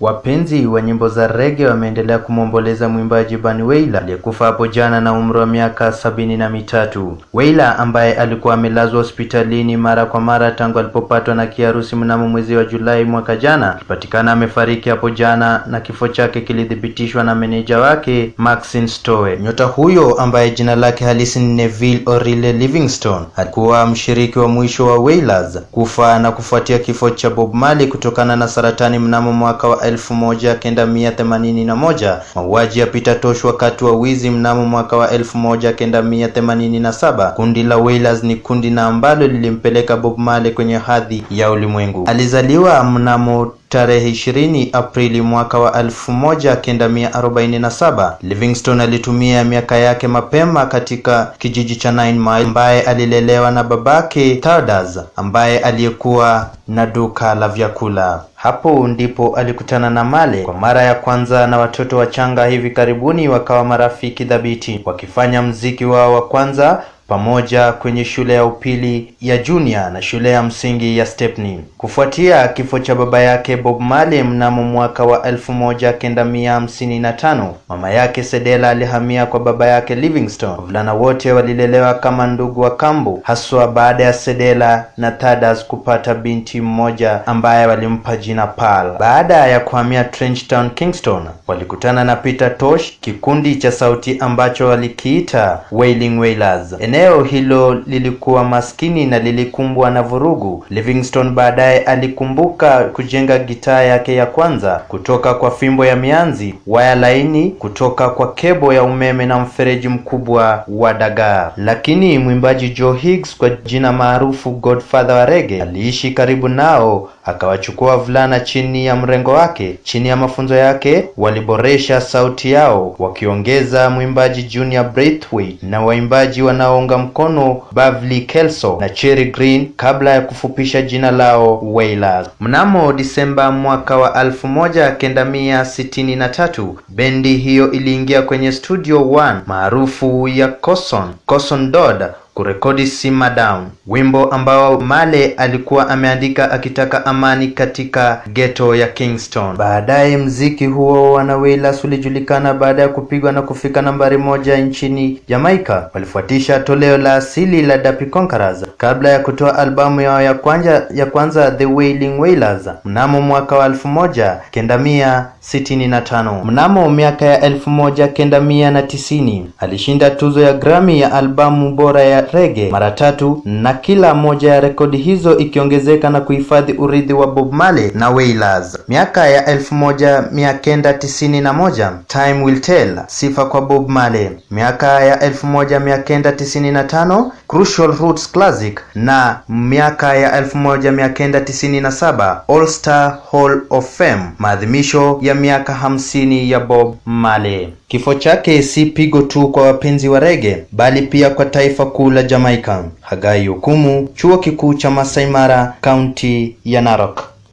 Wapenzi wa nyimbo za rege wameendelea kumwomboleza mwimbaji Bunny Wailer aliyekufa hapo jana na umri wa miaka sabini na mitatu. Wailer ambaye alikuwa amelazwa hospitalini mara kwa mara tangu alipopatwa na kiharusi mnamo mwezi wa Julai mwaka jana, akipatikana amefariki hapo jana na kifo chake kilithibitishwa na meneja wake Maxine Stowe. Nyota huyo ambaye jina lake halisi ni Neville Orile Livingstone alikuwa mshiriki wa mwisho wa Wailers kufa na kufuatia kifo cha Bob Marley kutokana na saratani mnamo mwaka wa elfu moja kenda mia themanini na moja, mauaji ya Peter Tosh wakati wa wizi mnamo mwaka wa elfu moja kenda mia themanini na saba. Kundi la Wailers ni kundi na ambalo lilimpeleka Bob Marley kwenye hadhi ya ulimwengu. Alizaliwa mnamo tarehe 20 Aprili mwaka wa 1947. Livingstone alitumia miaka yake mapema katika kijiji cha Nine Mile ambaye alilelewa na babake Thaddeus ambaye aliyekuwa na duka la vyakula. Hapo ndipo alikutana na Male kwa mara ya kwanza na watoto wachanga hivi karibuni wakawa marafiki thabiti wakifanya mziki wao wa kwanza pamoja kwenye shule ya upili ya Junior na shule ya msingi ya Stepney. Kufuatia kifo cha baba yake Bob Marley mnamo mwaka wa elfu moja kenda mia hamsini na tano, mama yake Sedela alihamia kwa baba yake Livingstone. Wavulana wote walilelewa kama ndugu wa kambo, haswa baada ya Sedela na Thaddeus kupata binti mmoja ambaye walimpa jina Pearl. Baada ya kuhamia Trenchtown, Kingston, walikutana na Peter Tosh, kikundi cha sauti ambacho walikiita Wailing Wailers. Eneo hilo lilikuwa maskini na lilikumbwa na vurugu. Livingstone baadaye alikumbuka kujenga gitaa yake ya kwanza kutoka kwa fimbo ya mianzi, waya laini kutoka kwa kebo ya umeme na mfereji mkubwa wa dagaa. Lakini mwimbaji Joe Higgs kwa jina maarufu Godfather wa Reggae aliishi karibu nao akawachukua wavulana chini ya mrengo wake. Chini ya mafunzo yake waliboresha sauti yao, wakiongeza mwimbaji Junior Braithwaite na waimbaji wanaounga mkono Beverly Kelso na Cherry Green kabla ya kufupisha jina lao Wailers. Mnamo Disemba mwaka wa elfu moja kenda mia sitini na tatu bendi hiyo iliingia kwenye studio One maarufu ya Coson Coson Dodd kurekodi Simmer Down, wimbo ambao Male alikuwa ameandika akitaka amani katika ghetto ya Kingston. Baadaye mziki huo wa Wailers ulijulikana baada ya kupigwa na kufika nambari moja nchini Jamaica. Walifuatisha toleo la asili la Dappy Conquerors kabla ya kutoa albamu yao ya kwanza ya kwanza The Wailing Wailers mnamo mwaka wa elfu moja kenda mia sitini na tano. Mnamo miaka ya elfu moja kenda mia na tisini alishinda tuzo ya Grammy ya albamu bora ya rege mara tatu, na kila moja ya rekodi hizo ikiongezeka na kuhifadhi urithi wa Bob Marley na Wailers. Miaka ya elfu moja mia kenda tisini na moja Time Will Tell, sifa kwa Bob Marley. Miaka ya elfu moja mia kenda tisini na tano Crucial Roots Classic, na miaka ya elfu moja mia kenda tisini na saba All Star Hall of Fame, maadhimisho ya miaka hamsini ya Bob Marley. Kifo chake si pigo tu kwa wapenzi wa rege bali pia kwa taifa kuu la Jamaika. Hagai Hukumu, Chuo Kikuu cha Masai Mara, kaunti ya Narok.